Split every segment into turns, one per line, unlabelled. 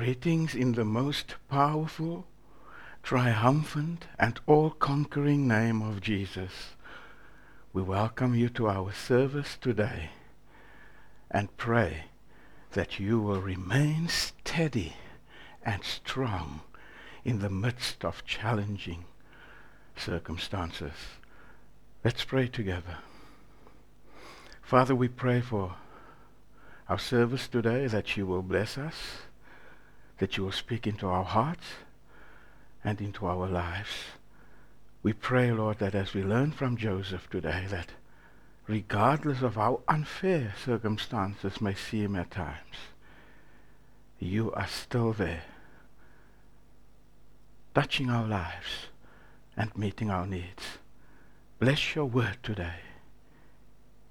Greetings in the most powerful, triumphant, and all conquering name of Jesus. We welcome you to our service today and pray that you will remain steady and strong in the midst of challenging circumstances. Let's pray together. Father, we pray for our service today that you will bless us, that you will speak into our hearts and into our lives. We pray, Lord, that as we learn from Joseph today, that regardless of how unfair circumstances may seem at times, you are still there, touching our lives and meeting our needs. Bless your word today.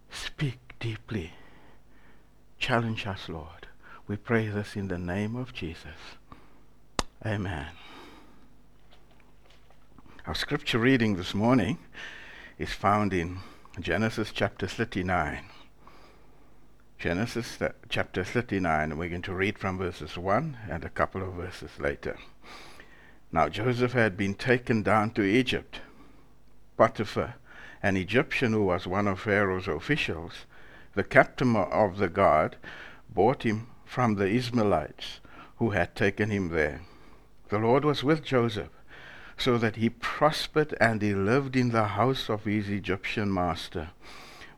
Speak deeply. Challenge us, Lord. We pray this in the name of Jesus. Amen. Our scripture reading this morning is found in Genesis chapter 39. Genesis th- chapter 39, and we're going to read from verses 1 and a couple of verses later. Now Joseph had been taken down to Egypt. Potiphar, an Egyptian who was one of Pharaoh's officials, the captain of the guard, bought him from the Ishmaelites who had taken him there. The Lord was with Joseph, so that he prospered and he lived in the house of his Egyptian master.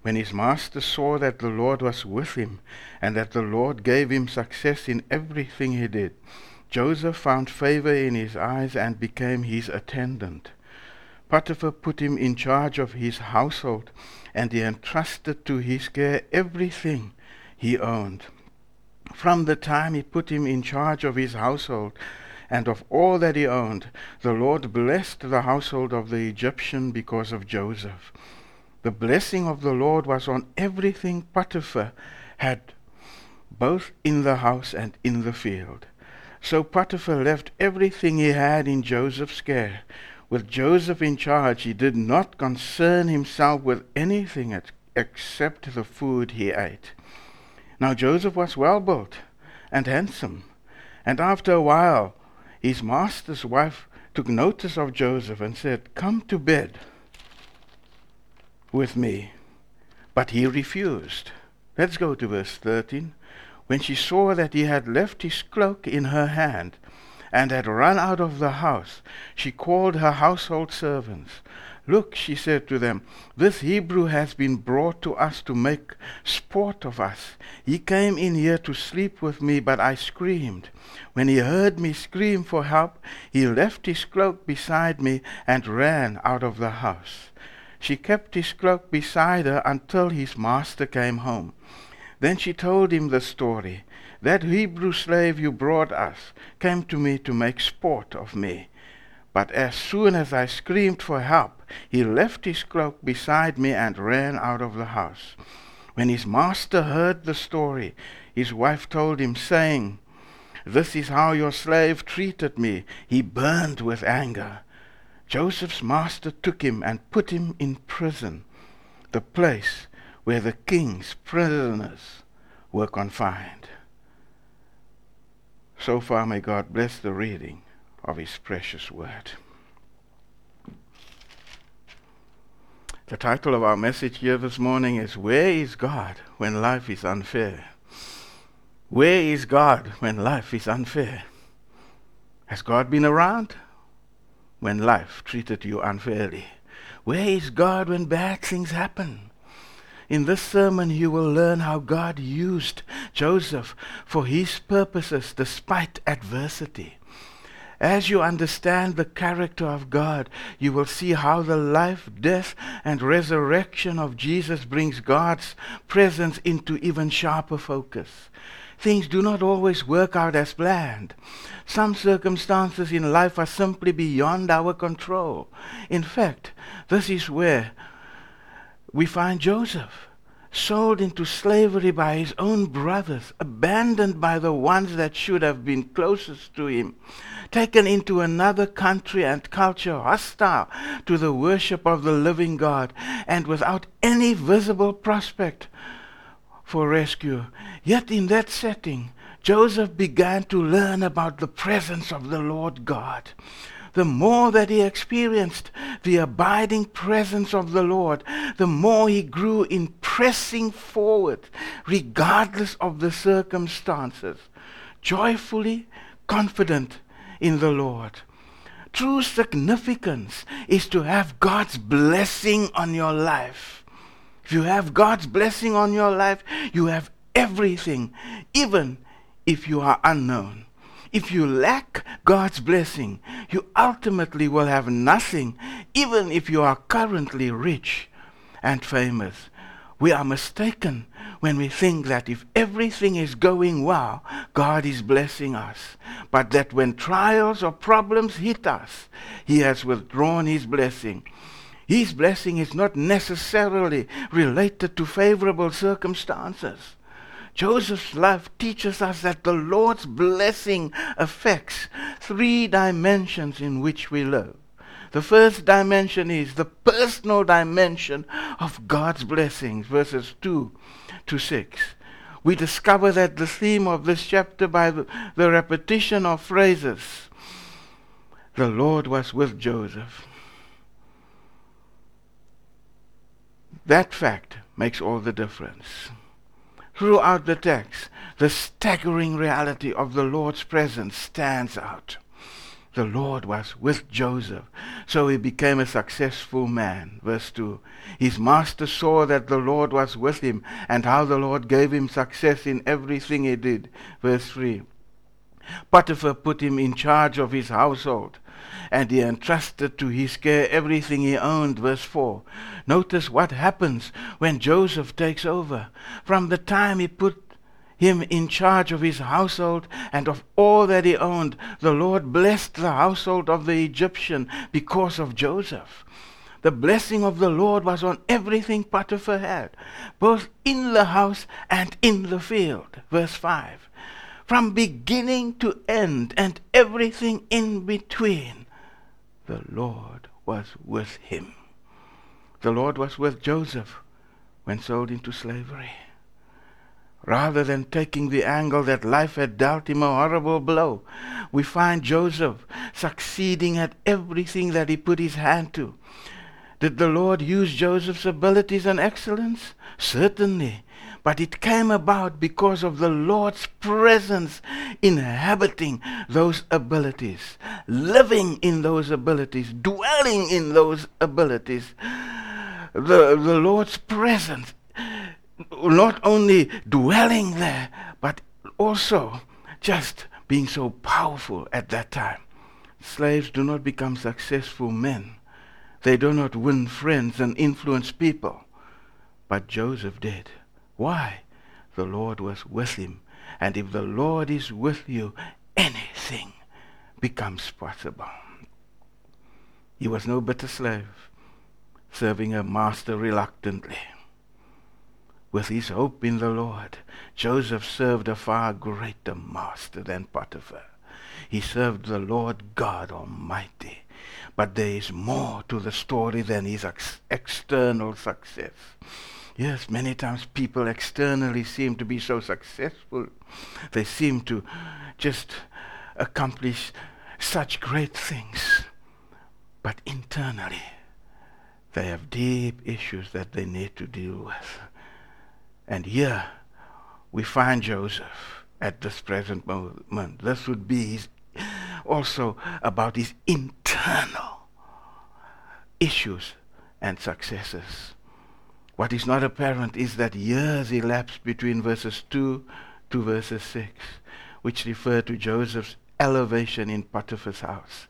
When his master saw that the Lord was with him, and that the Lord gave him success in everything he did, Joseph found favor in his eyes and became his attendant. Potiphar put him in charge of his household, and he entrusted to his care everything he owned. From the time he put him in charge of his household and of all that he owned, the Lord blessed the household of the Egyptian because of Joseph. The blessing of the Lord was on everything Potiphar had, both in the house and in the field. So Potiphar left everything he had in Joseph's care. With Joseph in charge, he did not concern himself with anything except the food he ate. Now Joseph was well built and handsome, and after a while his master's wife took notice of Joseph and said, Come to bed with me. But he refused. Let's go to verse 13. When she saw that he had left his cloak in her hand and had run out of the house, she called her household servants. Look, she said to them, this Hebrew has been brought to us to make sport of us. He came in here to sleep with me, but I screamed. When he heard me scream for help, he left his cloak beside me and ran out of the house. She kept his cloak beside her until his master came home. Then she told him the story. That Hebrew slave you brought us came to me to make sport of me. But as soon as I screamed for help, he left his cloak beside me and ran out of the house. When his master heard the story, his wife told him, saying, This is how your slave treated me. He burned with anger. Joseph's master took him and put him in prison, the place where the king's prisoners were confined. So far, may God bless the reading of His precious word. The title of our message here this morning is Where is God when life is unfair? Where is God when life is unfair? Has God been around when life treated you unfairly? Where is God when bad things happen? In this sermon, you will learn how God used Joseph for his purposes despite adversity. As you understand the character of God, you will see how the life, death, and resurrection of Jesus brings God's presence into even sharper focus. Things do not always work out as planned. Some circumstances in life are simply beyond our control. In fact, this is where we find Joseph sold into slavery by his own brothers, abandoned by the ones that should have been closest to him taken into another country and culture hostile to the worship of the living God and without any visible prospect for rescue. Yet in that setting, Joseph began to learn about the presence of the Lord God. The more that he experienced the abiding presence of the Lord, the more he grew in pressing forward, regardless of the circumstances, joyfully confident in the Lord. True significance is to have God's blessing on your life. If you have God's blessing on your life, you have everything, even if you are unknown. If you lack God's blessing, you ultimately will have nothing, even if you are currently rich and famous. We are mistaken when we think that if everything is going well, God is blessing us. But that when trials or problems hit us, He has withdrawn His blessing. His blessing is not necessarily related to favorable circumstances. Joseph's life teaches us that the Lord's blessing affects three dimensions in which we live. The first dimension is the personal dimension of God's blessings, verses 2 to 6. We discover that the theme of this chapter by the, the repetition of phrases. The Lord was with Joseph. That fact makes all the difference throughout the text, the staggering reality of the Lord's presence stands out. The Lord was with Joseph, so he became a successful man. Verse 2. His master saw that the Lord was with him and how the Lord gave him success in everything he did. Verse 3. Potiphar put him in charge of his household and he entrusted to his care everything he owned. Verse 4. Notice what happens when Joseph takes over. From the time he put him in charge of his household and of all that he owned, the Lord blessed the household of the Egyptian because of Joseph. The blessing of the Lord was on everything Potiphar had, both in the house and in the field. Verse 5. From beginning to end and everything in between, the Lord was with him. The Lord was with Joseph when sold into slavery. Rather than taking the angle that life had dealt him a horrible blow, we find Joseph succeeding at everything that he put his hand to. Did the Lord use Joseph's abilities and excellence? Certainly but it came about because of the Lord's presence inhabiting those abilities, living in those abilities, dwelling in those abilities. The, the Lord's presence not only dwelling there, but also just being so powerful at that time. Slaves do not become successful men. They do not win friends and influence people. But Joseph did. Why? The Lord was with him. And if the Lord is with you, anything becomes possible. He was no bitter slave, serving a master reluctantly. With his hope in the Lord, Joseph served a far greater master than Potiphar. He served the Lord God Almighty. But there is more to the story than his ex- external success. Yes, many times people externally seem to be so successful. They seem to just accomplish such great things. But internally, they have deep issues that they need to deal with. And here we find Joseph at this present moment. This would be also about his internal issues and successes. What is not apparent is that years elapsed between verses 2 to verses 6, which refer to Joseph's elevation in Potiphar's house.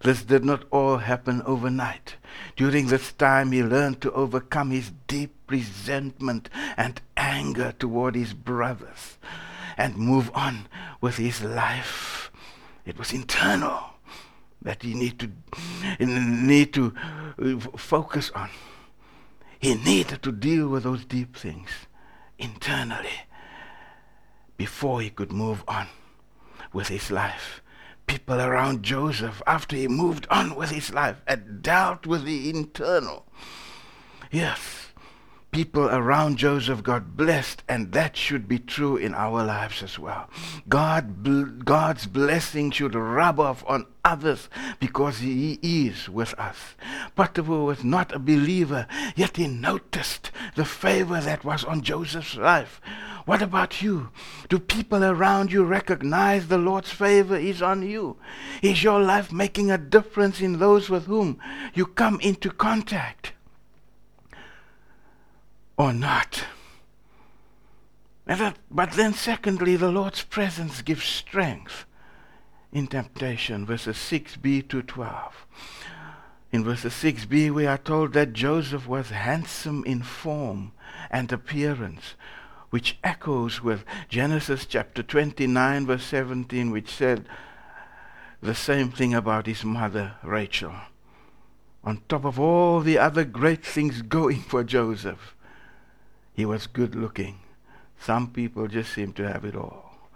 This did not all happen overnight. During this time, he learned to overcome his deep resentment and anger toward his brothers and move on with his life. It was internal that he need to, need to uh, focus on. He needed to deal with those deep things internally before he could move on with his life. People around Joseph, after he moved on with his life, had dealt with the internal. Yes, people around Joseph got blessed, and that should be true in our lives as well. God, God's blessing should rub off on others because He is with us. Potiphar was not a believer, yet he noticed the favor that was on Joseph's life. What about you? Do people around you recognize the Lord's favor is on you? Is your life making a difference in those with whom you come into contact? Or not. That, but then, secondly, the Lord's presence gives strength in temptation, verses 6b to 12. In verses 6b, we are told that Joseph was handsome in form and appearance, which echoes with Genesis chapter 29, verse 17, which said the same thing about his mother, Rachel. On top of all the other great things going for Joseph, he was good looking. Some people just seem to have it all.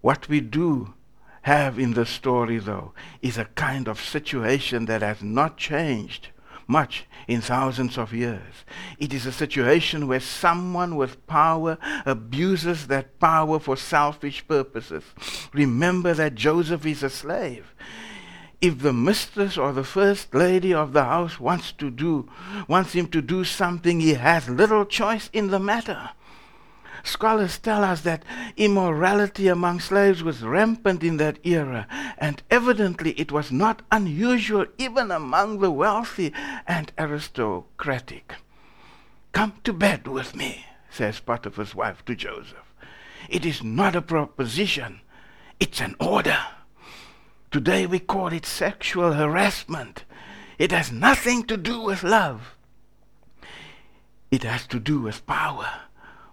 What we do have in the story, though, is a kind of situation that has not changed much in thousands of years. It is a situation where someone with power abuses that power for selfish purposes. Remember that Joseph is a slave if the mistress or the first lady of the house wants to do wants him to do something he has little choice in the matter. Scholars tell us that immorality among slaves was rampant in that era and evidently it was not unusual even among the wealthy and aristocratic. Come to bed with me says potiphar's wife to joseph. It is not a proposition it's an order Today we call it sexual harassment. It has nothing to do with love. It has to do with power.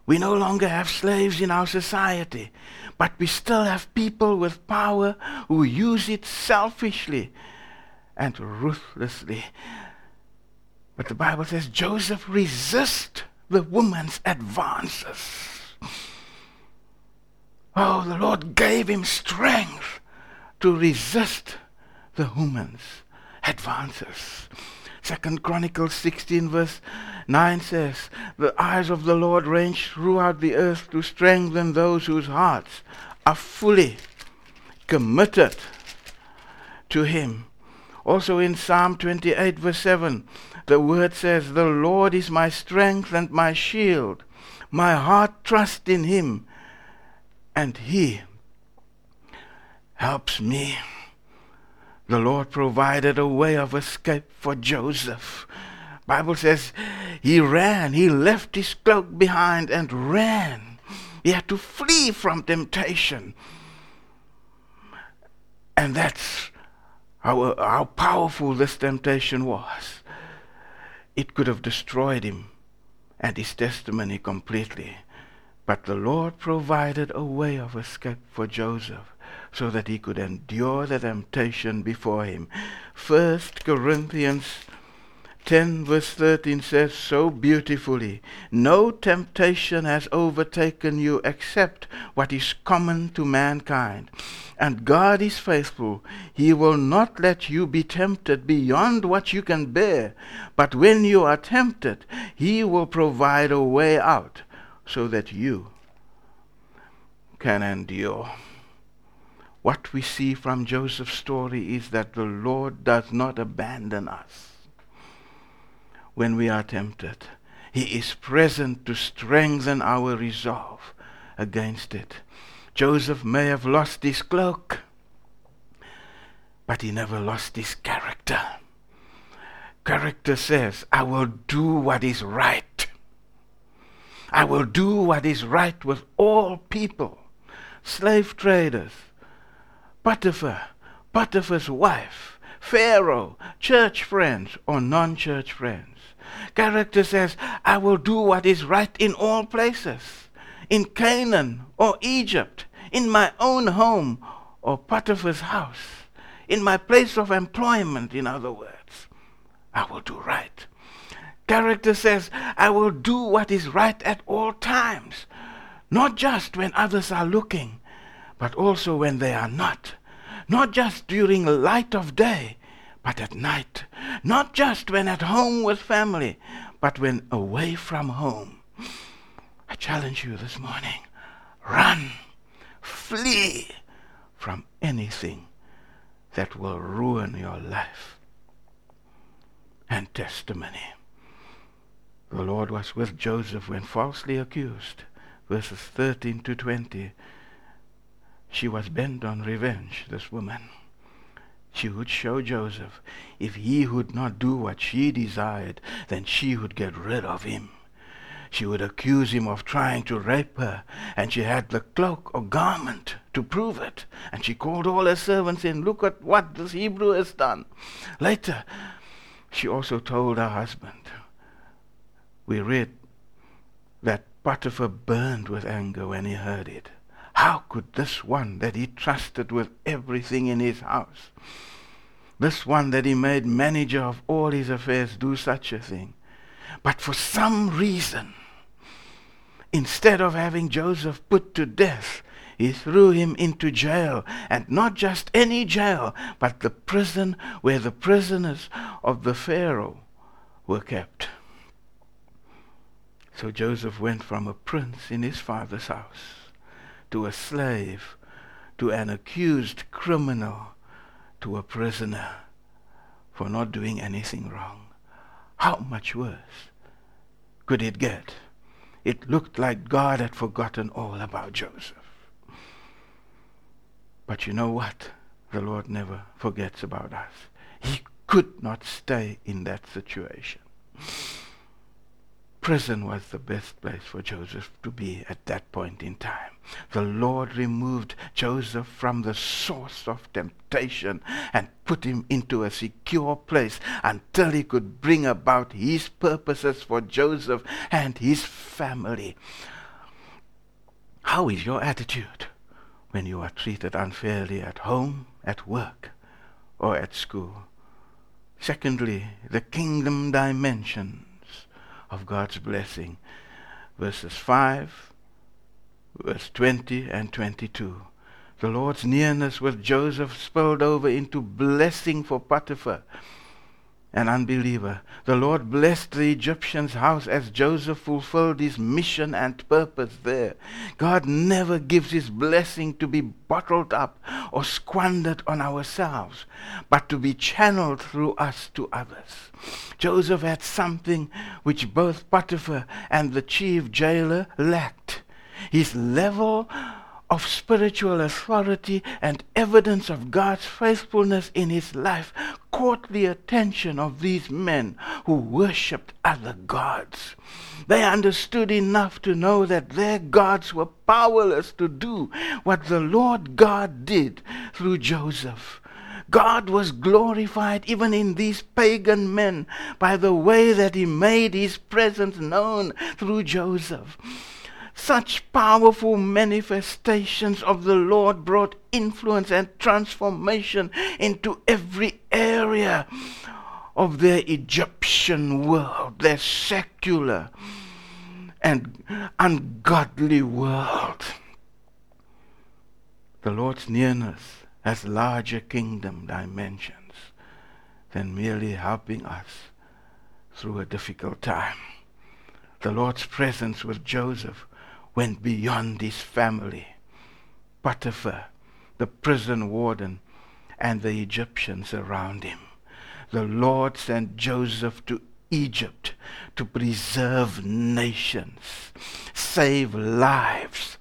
We no longer have slaves in our society, but we still have people with power who use it selfishly and ruthlessly. But the Bible says Joseph resist the woman's advances. Oh, the Lord gave him strength to resist the humans' advances. Second Chronicles 16 verse 9 says, The eyes of the Lord range throughout the earth to strengthen those whose hearts are fully committed to him. Also in Psalm 28 verse 7, the word says, The Lord is my strength and my shield. My heart trusts in him, and he helps me. The Lord provided a way of escape for Joseph. Bible says he ran, he left his cloak behind and ran. He had to flee from temptation. And that's how, how powerful this temptation was. It could have destroyed him and his testimony completely. But the Lord provided a way of escape for Joseph so that he could endure the temptation before him. First Corinthians 10 verse 13 says so beautifully, No temptation has overtaken you except what is common to mankind. And God is faithful. He will not let you be tempted beyond what you can bear. But when you are tempted, He will provide a way out so that you can endure. What we see from Joseph's story is that the Lord does not abandon us when we are tempted. He is present to strengthen our resolve against it. Joseph may have lost his cloak, but he never lost his character. Character says, I will do what is right. I will do what is right with all people, slave traders, Potiphar, Potiphar's wife, Pharaoh, church friends or non-church friends. Character says, I will do what is right in all places. In Canaan or Egypt, in my own home or Potiphar's house, in my place of employment, in other words. I will do right. Character says, I will do what is right at all times, not just when others are looking, but also when they are not. Not just during light of day, but at night. Not just when at home with family, But when away from home, I challenge you this morning run, flee from anything that will ruin your life and testimony. The Lord was with Joseph when falsely accused. Verses 13 to 20. She was bent on revenge, this woman. She would show Joseph if he would not do what she desired, then she would get rid of him. She would accuse him of trying to rape her, and she had the cloak or garment to prove it. And she called all her servants in, Look at what this Hebrew has done. Later, she also told her husband. We read that Potiphar burned with anger when he heard it. How could this one that he trusted with everything in his house, this one that he made manager of all his affairs, do such a thing? But for some reason, instead of having Joseph put to death, he threw him into jail, and not just any jail, but the prison where the prisoners of the Pharaoh were kept. So Joseph went from a prince in his father's house to a slave, to an accused criminal, to a prisoner for not doing anything wrong. How much worse could it get? It looked like God had forgotten all about Joseph. But you know what? The Lord never forgets about us. He could not stay in that situation prison was the best place for Joseph to be at that point in time. The Lord removed Joseph from the source of temptation and put him into a secure place until he could bring about his purposes for Joseph and his family. How is your attitude when you are treated unfairly at home, at work, or at school? Secondly, the kingdom dimension of God's blessing. Verses 5, verse 20 and 22. The Lord's nearness with Joseph spilled over into blessing for Potiphar an unbeliever. The Lord blessed the Egyptian's house as Joseph fulfilled his mission and purpose there. God never gives his blessing to be bottled up or squandered on ourselves, but to be channeled through us to others. Joseph had something which both Potiphar and the chief jailer lacked. His level of spiritual authority and evidence of God's faithfulness in his life caught the attention of these men who worshipped other gods. They understood enough to know that their gods were powerless to do what the Lord God did through Joseph. God was glorified even in these pagan men by the way that he made his presence known through Joseph. Such powerful manifestations of the Lord brought influence and transformation into every area of their Egyptian world, their secular and ungodly world. The Lord's nearness has larger kingdom dimensions than merely helping us through a difficult time. The Lord's presence with Joseph went beyond his family. Potiphar, the prison warden, and the Egyptians around him. The Lord sent Joseph to Egypt to preserve nations, save lives,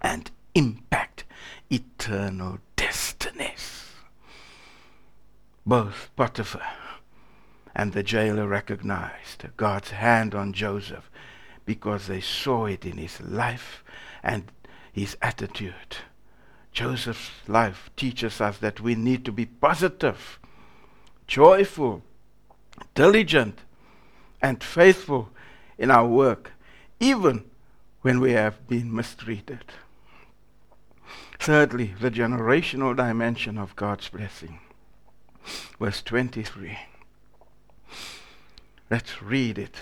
and impact eternal destinies. Both Potiphar and the jailer recognized God's hand on Joseph because they saw it in his life and his attitude. Joseph's life teaches us that we need to be positive, joyful, diligent, and faithful in our work, even when we have been mistreated. Thirdly, the generational dimension of God's blessing. Verse 23. Let's read it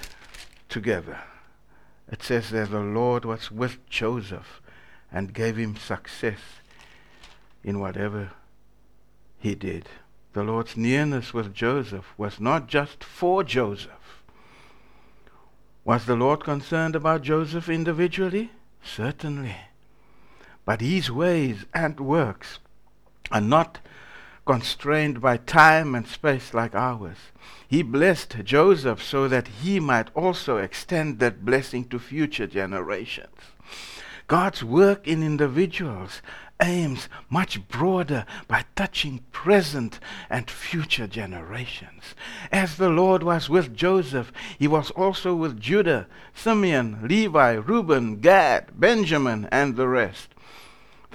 together it says that the Lord was with Joseph and gave him success in whatever he did. The Lord's nearness with Joseph was not just for Joseph, Was the Lord concerned about Joseph individually? Certainly. But his ways and works are not constrained by time and space like ours. He blessed Joseph so that he might also extend that blessing to future generations. God's work in individuals aims much broader by touching present and future generations. As the Lord was with Joseph, he was also with Judah, Simeon, Levi, Reuben, Gad, Benjamin, and the rest.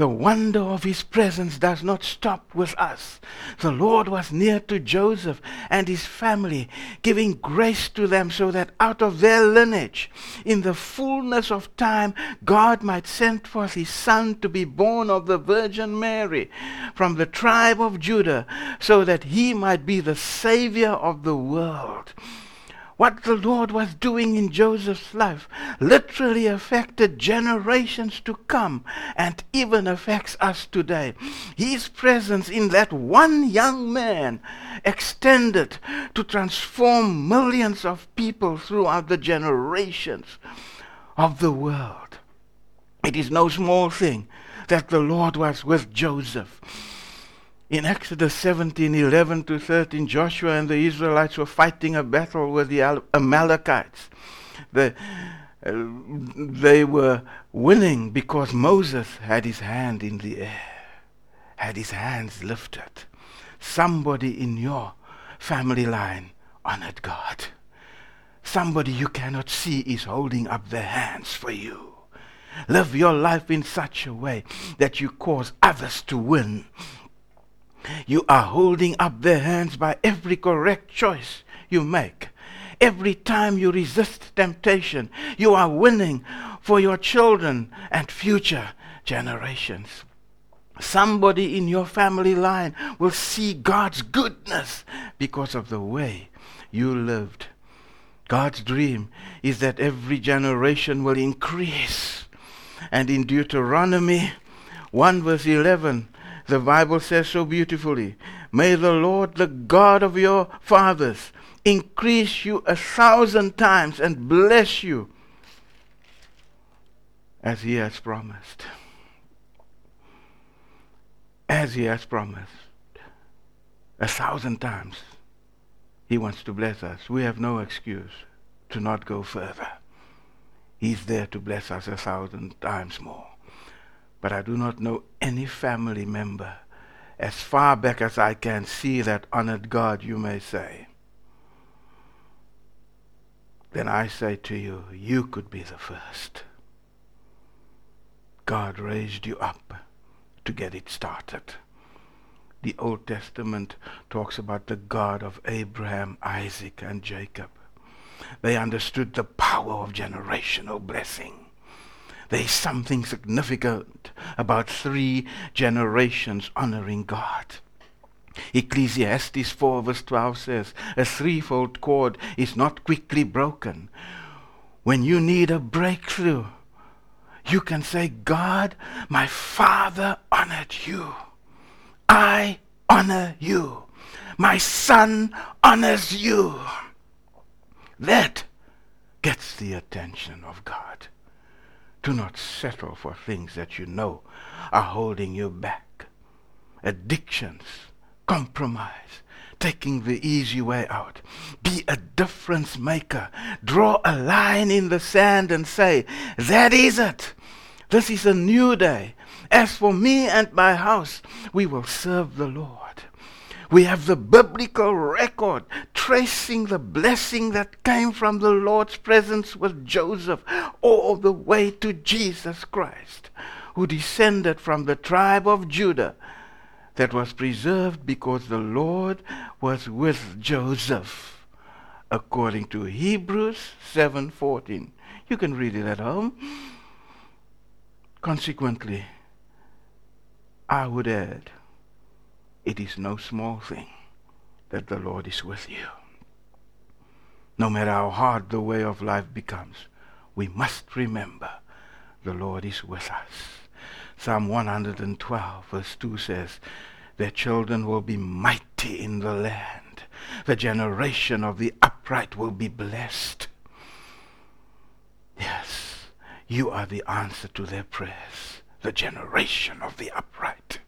The wonder of his presence does not stop with us. The Lord was near to Joseph and his family, giving grace to them so that out of their lineage, in the fullness of time, God might send forth his son to be born of the Virgin Mary from the tribe of Judah, so that he might be the Savior of the world what the Lord was doing in Joseph's life literally affected generations to come and even affects us today. His presence in that one young man extended to transform millions of people throughout the generations of the world. It is no small thing that the Lord was with Joseph in Exodus 17 11 to 13, Joshua and the Israelites were fighting a battle with the Amalekites. The, uh, they were winning because Moses had his hand in the air, had his hands lifted. Somebody in your family line honored God. Somebody you cannot see is holding up their hands for you. Live your life in such a way that you cause others to win you are holding up their hands by every correct choice you make. Every time you resist temptation, you are winning for your children and future generations. Somebody in your family line will see God's goodness because of the way you lived. God's dream is that every generation will increase. And in Deuteronomy 1 verse 11, the Bible says so beautifully, May the Lord, the God of your fathers, increase you a thousand times and bless you as he has promised. As he has promised. A thousand times. He wants to bless us. We have no excuse to not go further. He's there to bless us a thousand times more but I do not know any family member as far back as I can see that honored God, you may say. Then I say to you, you could be the first. God raised you up to get it started. The Old Testament talks about the God of Abraham, Isaac, and Jacob. They understood the power of generational blessing. There is something significant about three generations honoring God. Ecclesiastes 4 verse 12 says, A threefold cord is not quickly broken. When you need a breakthrough, you can say, God, my Father honored you. I honor you. My Son honors you. That gets the attention of God. Do not settle for things that you know are holding you back. Addictions, compromise, taking the easy way out. Be a difference maker. Draw a line in the sand and say, That is it. This is a new day. As for me and my house, we will serve the Lord. We have the biblical record tracing the blessing that came from the Lord's presence with Joseph all the way to Jesus Christ, who descended from the tribe of Judah that was preserved because the Lord was with Joseph according to Hebrews 7:14. You can read it at home. Consequently, I would add it is no small thing that the Lord is with you. No matter how hard the way of life becomes, we must remember the Lord is with us. Psalm 112 verse 2 says, Their children will be mighty in the land. The generation of the upright will be blessed. Yes, you are the answer to their prayers, the generation of the upright.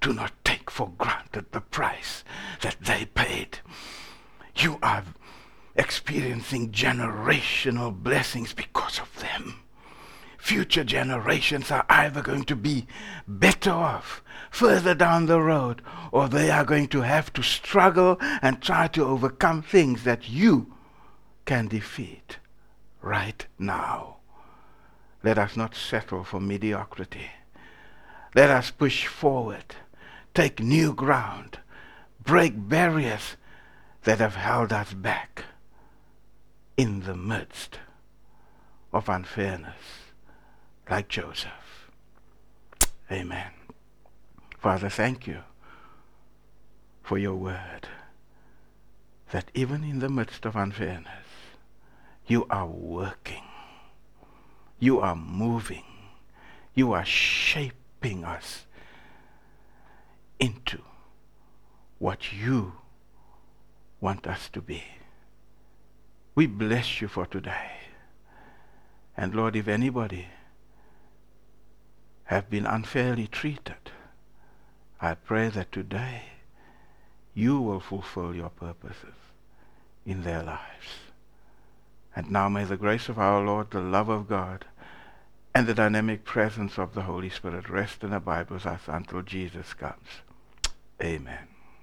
Do not for granted the price that they paid. You are experiencing generational blessings because of them. Future generations are either going to be better off further down the road, or they are going to have to struggle and try to overcome things that you can defeat right now. Let us not settle for mediocrity. Let us push forward, take new ground, break barriers that have held us back in the midst of unfairness, like Joseph. Amen. Father, thank you for your word that even in the midst of unfairness, you are working, you are moving, you are shaping us into what you want us to be. We bless you for today. And Lord, if anybody have been unfairly treated, I pray that today you will fulfill your purposes in their lives. And now may the grace of our Lord, the love of God, and the dynamic presence of the Holy Spirit rest and abide with us until Jesus comes. Amen.